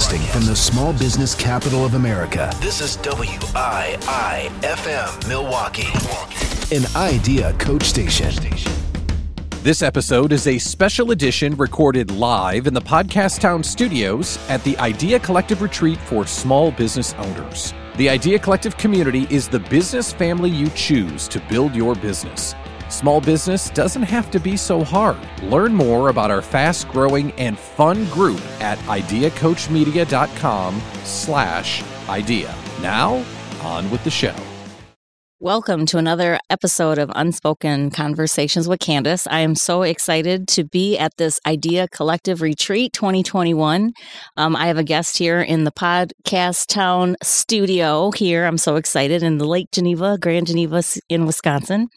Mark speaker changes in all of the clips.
Speaker 1: Broadcasting from the small business capital of America, this is WIIFM Milwaukee, an idea coach station.
Speaker 2: This episode is a special edition recorded live in the Podcast Town studios at the Idea Collective Retreat for Small Business Owners. The Idea Collective community is the business family you choose to build your business. Small business doesn't have to be so hard. Learn more about our fast-growing and fun group at ideacoachmedia.com slash idea. Now, on with the show.
Speaker 3: Welcome to another episode of Unspoken Conversations with Candace. I am so excited to be at this Idea Collective Retreat 2021. Um, I have a guest here in the Podcast Town studio here. I'm so excited in the Lake Geneva, Grand Geneva in Wisconsin.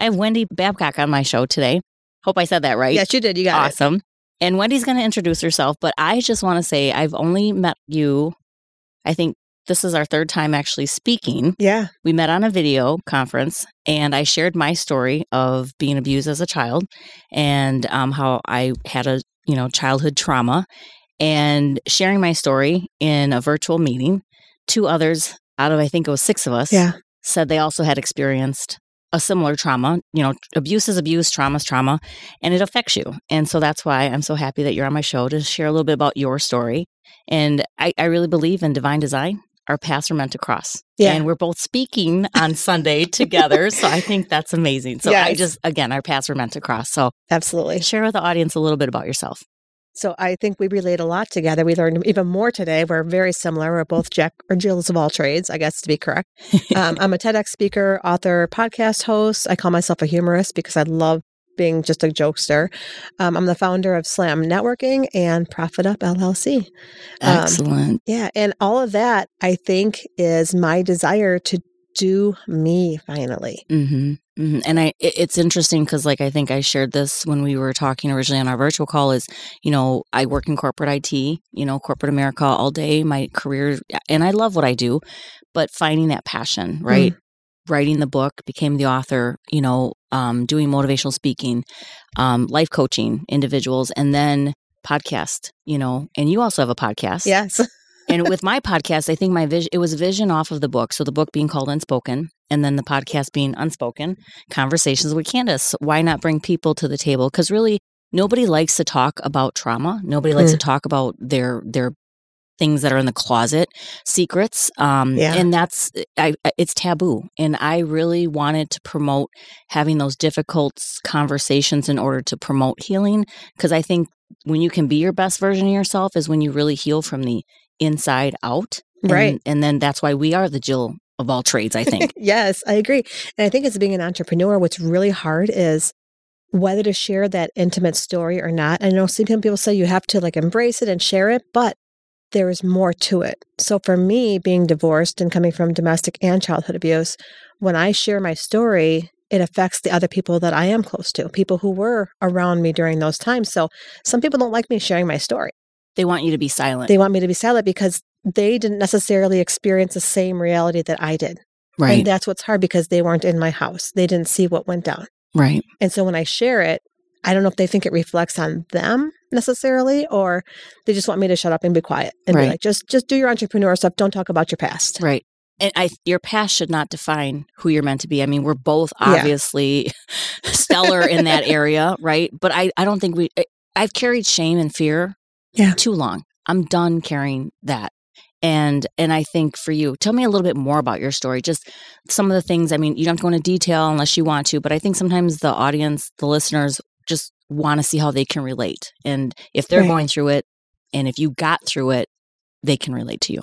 Speaker 3: I have Wendy Babcock on my show today. Hope I said that right.
Speaker 4: Yes, you did. You got
Speaker 3: awesome. It. And Wendy's going to introduce herself, but I just want to say I've only met you, I think this is our third time actually speaking.
Speaker 4: Yeah.
Speaker 3: We met on a video conference and I shared my story of being abused as a child and um, how I had a, you know, childhood trauma and sharing my story in a virtual meeting. Two others out of, I think it was six of us,
Speaker 4: yeah.
Speaker 3: said they also had experienced a similar trauma. You know, abuse is abuse, trauma is trauma, and it affects you. And so that's why I'm so happy that you're on my show to share a little bit about your story. And I, I really believe in divine design our paths are meant to cross.
Speaker 4: Yeah.
Speaker 3: And we're both speaking on Sunday together. So I think that's amazing. So
Speaker 4: yes.
Speaker 3: I just, again, our paths are meant to cross. So
Speaker 4: absolutely
Speaker 3: share with the audience a little bit about yourself.
Speaker 4: So I think we relate a lot together. We learned even more today. We're very similar. We're both Jack or Jills of all trades, I guess to be correct. Um, I'm a TEDx speaker, author, podcast host. I call myself a humorist because I love being just a jokester. Um, I'm the founder of Slam Networking and Profit Up LLC.
Speaker 3: Um, Excellent.
Speaker 4: Yeah. And all of that, I think, is my desire to do me finally.
Speaker 3: Mm-hmm. Mm-hmm. And I, it's interesting because, like, I think I shared this when we were talking originally on our virtual call. Is you know, I work in corporate IT, you know, corporate America all day. My career, and I love what I do, but finding that passion, right? Mm writing the book, became the author, you know, um, doing motivational speaking, um, life coaching individuals, and then podcast, you know, and you also have a podcast.
Speaker 4: Yes.
Speaker 3: and with my podcast, I think my vision, it was a vision off of the book. So the book being called Unspoken and then the podcast being Unspoken Conversations with Candace. Why not bring people to the table? Because really, nobody likes to talk about trauma. Nobody likes mm. to talk about their, their things that are in the closet, secrets. Um,
Speaker 4: yeah.
Speaker 3: And that's, I, it's taboo. And I really wanted to promote having those difficult conversations in order to promote healing. Because I think when you can be your best version of yourself is when you really heal from the inside out.
Speaker 4: And, right.
Speaker 3: And then that's why we are the Jill of all trades, I think.
Speaker 4: yes, I agree. And I think as being an entrepreneur, what's really hard is whether to share that intimate story or not. I know some people say you have to like embrace it and share it, but there is more to it. So for me, being divorced and coming from domestic and childhood abuse, when I share my story, it affects the other people that I am close to, people who were around me during those times. So some people don't like me sharing my story.
Speaker 3: They want you to be silent.
Speaker 4: They want me to be silent because they didn't necessarily experience the same reality that I did.
Speaker 3: Right.
Speaker 4: And that's what's hard because they weren't in my house. They didn't see what went down.
Speaker 3: Right.
Speaker 4: And so when I share it, I don't know if they think it reflects on them necessarily, or they just want me to shut up and be quiet and
Speaker 3: right.
Speaker 4: be like, just just do your entrepreneur stuff. Don't talk about your past.
Speaker 3: Right. And I, your past should not define who you're meant to be. I mean, we're both obviously yeah. stellar in that area, right? But I, I don't think we. I've carried shame and fear,
Speaker 4: yeah.
Speaker 3: too long. I'm done carrying that and and i think for you tell me a little bit more about your story just some of the things i mean you don't have to go into detail unless you want to but i think sometimes the audience the listeners just want to see how they can relate. And if they're right. going through it and if you got through it, they can relate to you.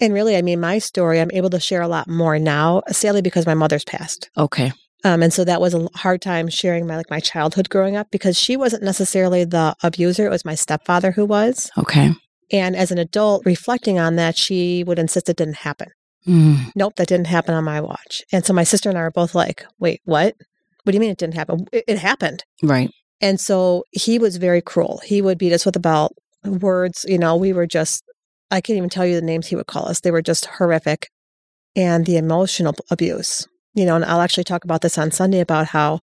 Speaker 4: And really, I mean, my story, I'm able to share a lot more now, sadly, because my mother's passed.
Speaker 3: Okay.
Speaker 4: Um, and so that was a hard time sharing my like my childhood growing up because she wasn't necessarily the abuser; it was my stepfather who was.
Speaker 3: Okay.
Speaker 4: And as an adult, reflecting on that, she would insist it didn't happen.
Speaker 3: Mm.
Speaker 4: Nope, that didn't happen on my watch. And so my sister and I were both like, "Wait, what? What do you mean it didn't happen? It, it happened."
Speaker 3: Right.
Speaker 4: And so he was very cruel. He would beat us with about words, you know, we were just, I can't even tell you the names he would call us. They were just horrific. And the emotional abuse, you know, and I'll actually talk about this on Sunday about how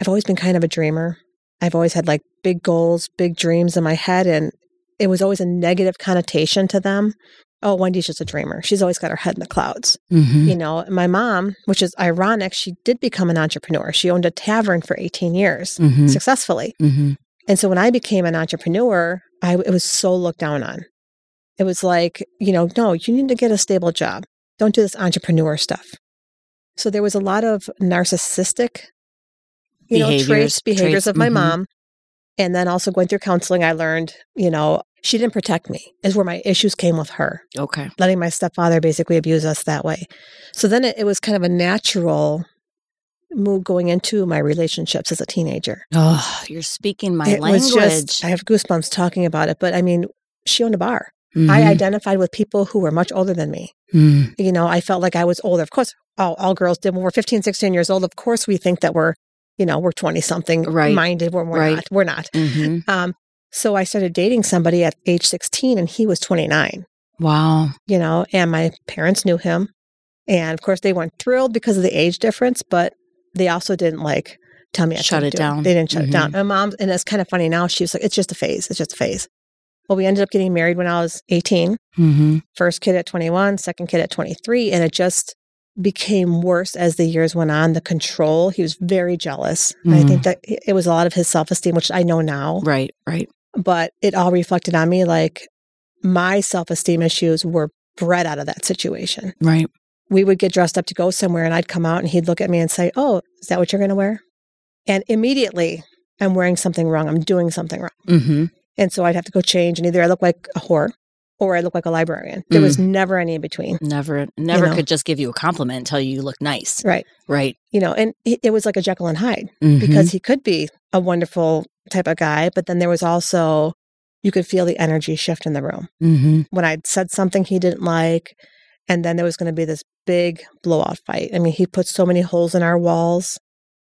Speaker 4: I've always been kind of a dreamer. I've always had like big goals, big dreams in my head. And it was always a negative connotation to them. Oh, Wendy's just a dreamer. She's always got her head in the clouds.
Speaker 3: Mhm.
Speaker 4: You know, my mom, which is ironic, she did become an entrepreneur. She owned a tavern for 18 years
Speaker 3: Mhm.
Speaker 4: successfully.
Speaker 3: Mhm.
Speaker 4: And so when I became an entrepreneur, I it was so looked down on. It was like, you know, no, you need to get a stable job. Don't do this entrepreneur stuff. So there was a lot of narcissistic, you know,
Speaker 3: Behaviors,
Speaker 4: traits, behaviors
Speaker 3: traits,
Speaker 4: of my
Speaker 3: mhm.
Speaker 4: mom. And then also going through counseling, I learned, you know, she didn't protect me, is where my issues came with her,
Speaker 3: Okay.
Speaker 4: letting my stepfather basically abuse us that way. So then it, it was kind of a natural move going into my relationships as a teenager.
Speaker 3: Oh, you're speaking my
Speaker 4: it
Speaker 3: language.
Speaker 4: was just, I have goosebumps talking about it, but I mean, she owned a bar. I
Speaker 3: Mhm.
Speaker 4: identified with people who were much older than me.
Speaker 3: Mm.
Speaker 4: You know, I felt like I was older. Of course, all, all girls did. When we're 15, 16 years old, of course, we think that we're, you know, we're 20 something
Speaker 3: Right.
Speaker 4: minded when we're
Speaker 3: Right.
Speaker 4: not. We're not.
Speaker 3: Mhm.
Speaker 4: Um, so I started dating somebody at age 16 and he was 29,
Speaker 3: Wow.
Speaker 4: you know, and my parents knew him. And of course, they weren't thrilled because of the age difference, but they also didn't like tell me I
Speaker 3: Shut it
Speaker 4: do
Speaker 3: down.
Speaker 4: They didn't shut it down.
Speaker 3: Mhm.
Speaker 4: My mom, and it's kind of funny now, she was like, it's just a phase. It's just a phase. Well, we ended up getting married when I was 18
Speaker 3: Mm-hmm.
Speaker 4: first kid at 21, second kid at 23, and it just became worse as the years went on. The control, he was very jealous. And I think that it was a lot of his self esteem, which I know now,
Speaker 3: Right. Right.
Speaker 4: But it all reflected on me like my self esteem issues were bred out of that situation.
Speaker 3: Right.
Speaker 4: We would get dressed up to go somewhere, and I'd come out and he'd look at me and say, Oh, is that what you're going to wear? And immediately, I'm wearing something wrong. I'm doing something wrong.
Speaker 3: Mm-hmm.
Speaker 4: And so I'd have to go change, and either I look like a whore or I look like a librarian. There was never any in between.
Speaker 3: Never, never
Speaker 4: know.
Speaker 3: could just give you a compliment and tell you you look nice.
Speaker 4: Right.
Speaker 3: Right.
Speaker 4: You know, and it, was like a Jekyll and Hyde
Speaker 3: Mhm.
Speaker 4: because he could be a wonderful type of guy, but then there was also, you could feel the energy shift in the room.
Speaker 3: Mhm.
Speaker 4: When I'd said something he didn't like, and then there was going to be this big blowout fight. I mean, he put so many holes in our walls.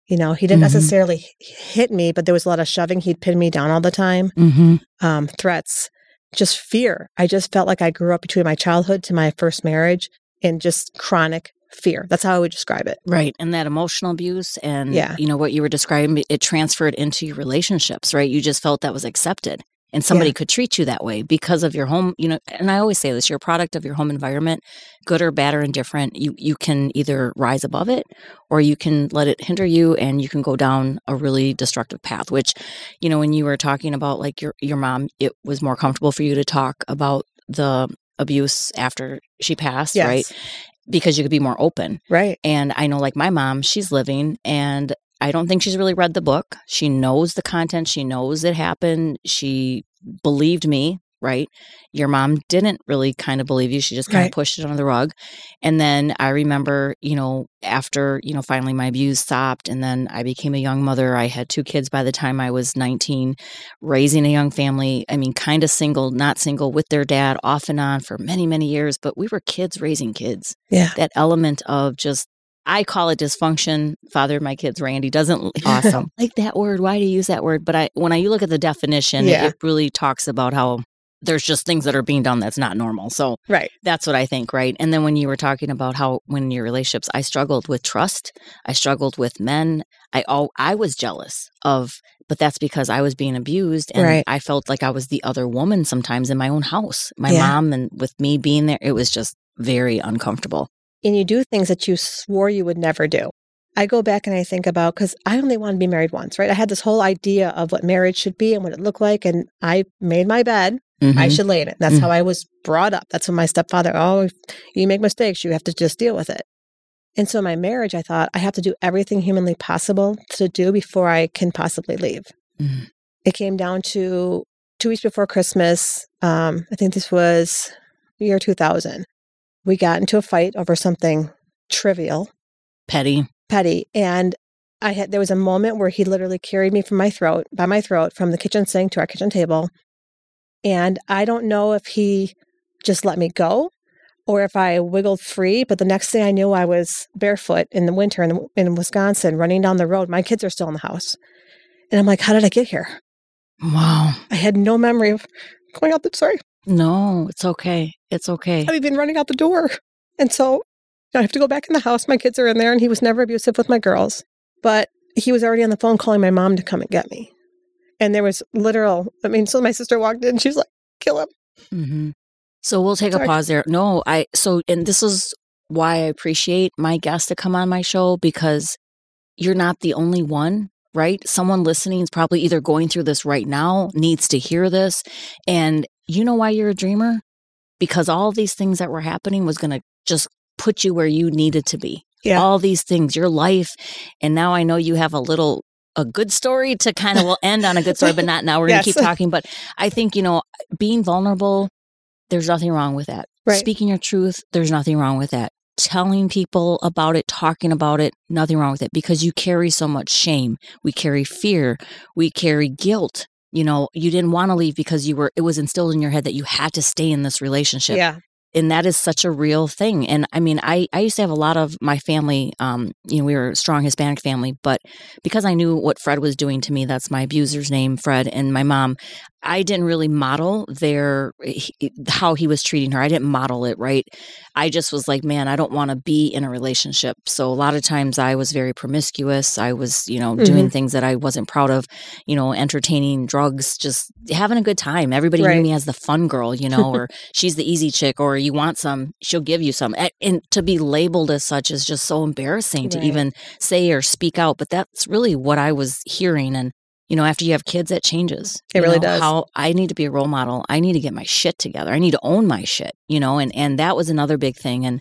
Speaker 4: You know, he didn't
Speaker 3: Mhm.
Speaker 4: necessarily hit me, but there was a lot of shoving. He'd pin me down all the time.
Speaker 3: Mhm.
Speaker 4: um, threats, just fear. I just felt like I grew up between my childhood to my first marriage in just chronic fear. That's how I would describe it.
Speaker 3: Right. And that emotional abuse and
Speaker 4: Yeah.
Speaker 3: you know what you were describing, it transferred into your relationships, right? You just felt that was accepted. And somebody
Speaker 4: Yeah.
Speaker 3: could treat you that way because of your home, you know, and I always say this, you're a product of your home environment, good or bad or indifferent. You you can either rise above it or you can let it hinder you and you can go down a really destructive path, which, you know, when you were talking about like your your mom, it was more comfortable for you to talk about the abuse after she passed,
Speaker 4: Yes.
Speaker 3: right? Because you could be more open.
Speaker 4: Right.
Speaker 3: And I know, like my mom, she's living, and I don't think she's really read the book. She knows the content, she knows it happened. She believed me, right? Your mom didn't really kind of believe you. She just kind
Speaker 4: Right.
Speaker 3: of pushed it under the rug. And then I remember, you know, after, you know, finally my abuse stopped and then I became a young mother. I had two kids by the time I was 19, raising a young family. I mean, kind of single, not single with their dad off and on for many, many years, but we were kids raising kids
Speaker 4: Yeah.
Speaker 3: that element of just I call it dysfunction. Father of my kids, Randy, doesn't awesome like that word. Why do you use that word? But I, when I you look at the definition,
Speaker 4: Yeah.
Speaker 3: it really talks about how there's just things that are being done that's not normal. So
Speaker 4: Right.
Speaker 3: that's what I think, right? And then when you were talking about how when your relationships, I struggled with trust, I struggled with men. I oh, I was jealous of, but that's because I was being abused, and
Speaker 4: Right.
Speaker 3: I felt like I was the other woman sometimes in my own house. My
Speaker 4: Yeah.
Speaker 3: mom and with me being there, it was just very uncomfortable.
Speaker 4: And you do things that you swore you would never do. I go back and I think about because I only wanted to be married once, right? I had this whole idea of what marriage should be and what it looked like, and I made my bed. I
Speaker 3: Mhm.
Speaker 4: should lay in it. That's
Speaker 3: Mhm.
Speaker 4: how I was brought up. That's what my stepfather. Oh, if you make mistakes, you have to just deal with it. And so, in my marriage, I thought I have to do everything humanly possible to do before I can possibly leave.
Speaker 3: Mhm.
Speaker 4: It came down to two weeks before Christmas. Um, I think this was year 2000. We got into a fight over something trivial,
Speaker 3: petty.
Speaker 4: petty, and I had there was a moment where he literally carried me from my throat, by my throat, from the kitchen sink to our kitchen table. And I don't know if he just let me go or if I wiggled free. But the next thing I knew, I was barefoot in the winter in, in Wisconsin, running down the road. My kids are still in the house. And I'm like, how did I get here?
Speaker 3: Wow.
Speaker 4: I had no memory of going out the, sorry,
Speaker 3: No, it's okay. It's okay.
Speaker 4: I've been running out the door. And so I have to go back in the house. My kids are in there, and he was never abusive with my girls. But he was already on the phone calling my mom to come and get me. And there was literal, I mean, so my sister walked in, she's like, kill him.
Speaker 3: hmm So we'll take
Speaker 4: Sorry.
Speaker 3: a pause there. No, I so and this is why I appreciate my guests to come on my show because you're not the only one, right? Someone listening is probably either going through this right now, needs to hear this, and you know why you're a dreamer? Because all these things that were happening was going to just put you where you needed to be.
Speaker 4: Yeah.
Speaker 3: All these things, your life, and now I know you have a little a good story to kind of will end on a good story, but not now. We're going to keep talking, but I think you know being vulnerable there's nothing wrong with that.
Speaker 4: Right.
Speaker 3: Speaking your truth, there's nothing wrong with that. Telling people about it, talking about it, nothing wrong with it because you carry so much shame. We carry fear. We carry guilt. You know, you didn't want to leave because you were, it was instilled in your head that you had to stay in this relationship
Speaker 4: Yeah.
Speaker 3: And that is such a real thing and i mean i i used to have a lot of my family um you know we were a strong hispanic family but because i knew what fred was doing to me that's my abuser's name fred and my mom i didn't really model their he- how he was treating her. I didn't model it right? I just was like man i don't want to be in a relationship. So a lot of times i was very promiscuous. I was you know doing mm-hmm. things that i wasn't proud of you know entertaining drugs just having a good time. Everybody knew me as the fun girl you know or she's the easy chick or you want some she'll give you some. And to be labeled as such is just so embarrassing to even say or speak out but that's really what i was hearing and you know after you have kids that changes
Speaker 4: It really
Speaker 3: know,
Speaker 4: does.
Speaker 3: how i need to be a role model. I need to get my shit together. I need to own my shit you know and and that was another big thing and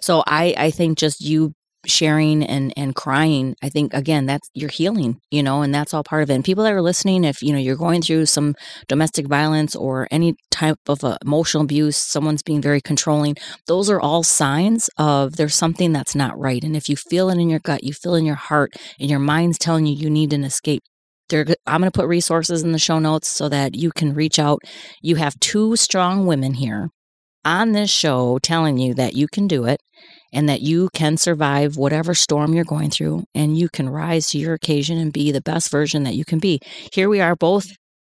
Speaker 3: so i i think just you sharing and and crying i think again that's you're healing you know and that's all part of it. And people that are listening if you know you're going through some domestic violence or any type of uh, emotional abuse someone's being very controlling those are all signs of there's something that's not right. And if you feel it in your gut you feel it in your heart and your mind's telling you you need an escape there, I'm going to put resources in the show notes so that you can reach out. You have two strong women here on this show telling you that you can do it and that you can survive whatever storm you're going through and you can rise to your occasion and be the best version that you can be. Here we are both,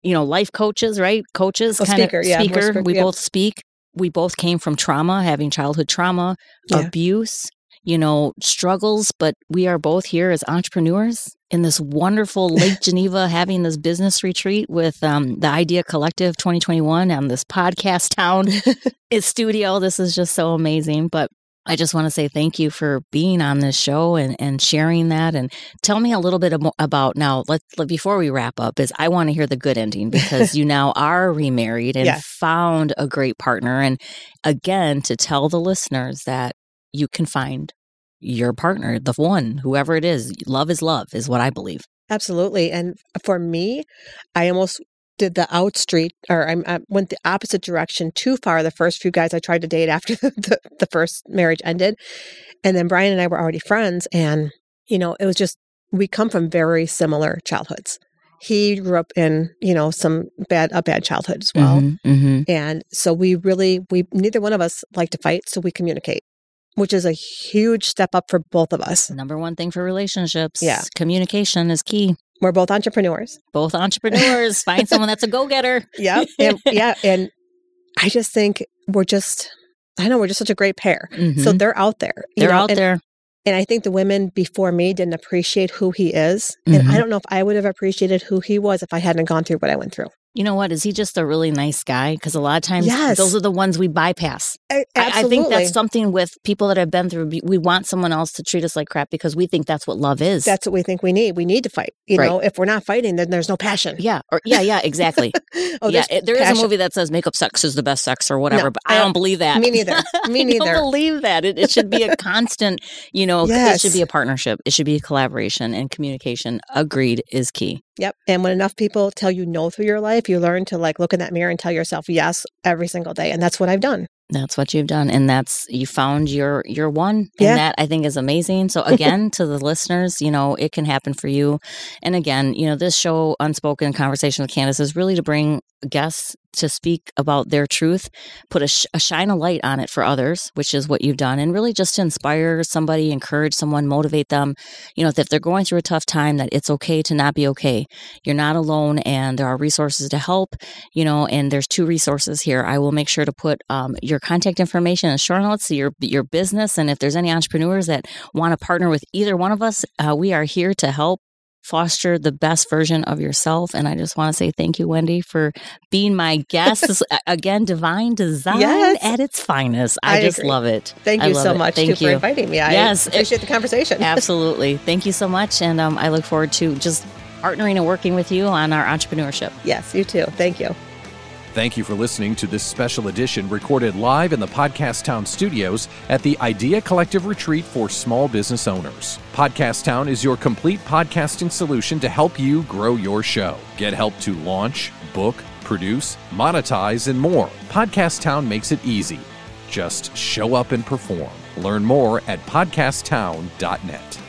Speaker 3: you know, life coaches, right? Coaches,
Speaker 4: Oh,
Speaker 3: kind
Speaker 4: speaker,
Speaker 3: of
Speaker 4: yeah,
Speaker 3: speaker.
Speaker 4: speaker,
Speaker 3: we
Speaker 4: yeah.
Speaker 3: both speak. We both came from trauma, having childhood trauma,
Speaker 4: Yeah.
Speaker 3: abuse, you know, struggles, but we are both here as entrepreneurs in this wonderful Lake Geneva having this business retreat with um, the Idea Collective 2021 and this podcast town is studio. This is just so amazing. But I just want to say thank you for being on this show and, and sharing that. And tell me a little bit about now, let, let, before we wrap up, is I want to hear the good ending because you now are remarried and
Speaker 4: Yeah.
Speaker 3: found a great partner. And again, to tell the listeners that you can find your partner, the one, whoever it is. Love is love, is what I believe.
Speaker 4: Absolutely. And for me, I almost did the out street or I'm- I went the opposite direction too far. The first few guys I tried to date after the, the first marriage ended. And then Brian and I were already friends. And, you know, it was just, we come from very similar childhoods. He grew up in, you know, some bad, a bad childhood as well.
Speaker 3: Mhm, mhm.
Speaker 4: And so we really, we, neither one of us like to fight. So we communicate, which is a huge step up for both of us.
Speaker 3: Number one thing for relationships.
Speaker 4: Yeah.
Speaker 3: Communication is key.
Speaker 4: We're both entrepreneurs.
Speaker 3: Both entrepreneurs. Find someone that's a go getter.
Speaker 4: Yeah. And yeah. And I just think we're just, I know we're just such a great pair. So they're out there.
Speaker 3: they're
Speaker 4: know,
Speaker 3: out
Speaker 4: and,
Speaker 3: there.
Speaker 4: And I think the women before me didn't appreciate who he is. And
Speaker 3: Mhm.
Speaker 4: I don't know if I would have appreciated who he was if I hadn't gone through what I went through.
Speaker 3: You know what? Is he just a really nice guy? Because a lot of times
Speaker 4: Yes.
Speaker 3: those are the ones we bypass.
Speaker 4: I,
Speaker 3: I, I think that's something with people that have been through. We want someone else to treat us like crap because we think that's what love is.
Speaker 4: that's what we think we need. We need to fight. You
Speaker 3: Right.
Speaker 4: know, if we're not fighting, then there's no passion.
Speaker 3: yeah, or yeah, yeah, exactly.
Speaker 4: Oh,
Speaker 3: yeah,
Speaker 4: there's
Speaker 3: it, there is a movie that says makeup sex is the best sex or whatever,
Speaker 4: No,
Speaker 3: but I
Speaker 4: I
Speaker 3: don't believe that.
Speaker 4: Me neither. Me
Speaker 3: I
Speaker 4: neither.
Speaker 3: don't believe that. It, it should be a constant, you know, it should be a partnership. It should be a collaboration and communication. Agreed is key.
Speaker 4: Yep. And when enough people tell you no through your life, you learn to like look in that mirror and tell yourself yes every single day. And that's what I've done.
Speaker 3: That's what you've done, and that's you found your your one, and that I think is amazing. So again, to the listeners, you know, it can happen for you. And again, you know, this show, Unspoken Conversation with Candace, is really to bring guests to speak about their truth, put a, sh- a shine a light on it for others, which is what you've done, and really just to inspire somebody, encourage someone, motivate them. You know, if they're going through a tough time, that it's okay to not be okay. You're not alone, and there are resources to help you know, and there's two resources here. I will make sure to put um, your contact information in show notes, your your business, and if there's any entrepreneurs that want to partner with either one of us, uh, we are here to help foster the best version of yourself. And I just want to say thank you, Wendy, for being my guest. Again, divine design
Speaker 4: Yes.
Speaker 3: at its finest. I,
Speaker 4: I
Speaker 3: just
Speaker 4: agree.
Speaker 3: love it.
Speaker 4: Thank
Speaker 3: I
Speaker 4: you so
Speaker 3: it.
Speaker 4: much
Speaker 3: Thank you.
Speaker 4: for inviting me. I
Speaker 3: Yes, it-
Speaker 4: appreciate the conversation.
Speaker 3: Absolutely. Thank you so much. And um, I look forward to just partnering and working with you on our entrepreneurship.
Speaker 4: yes, you too. Thank you.
Speaker 2: Thank you for listening to this special edition recorded live in the Podcast Town studios at the Idea Collective Retreat for Small Business Owners. Podcast Town is your complete podcasting solution to help you grow your show. Get help to launch, book, produce, monetize, and more. Podcast Town makes it easy. Just show up and perform. Learn more at podcasttown.net.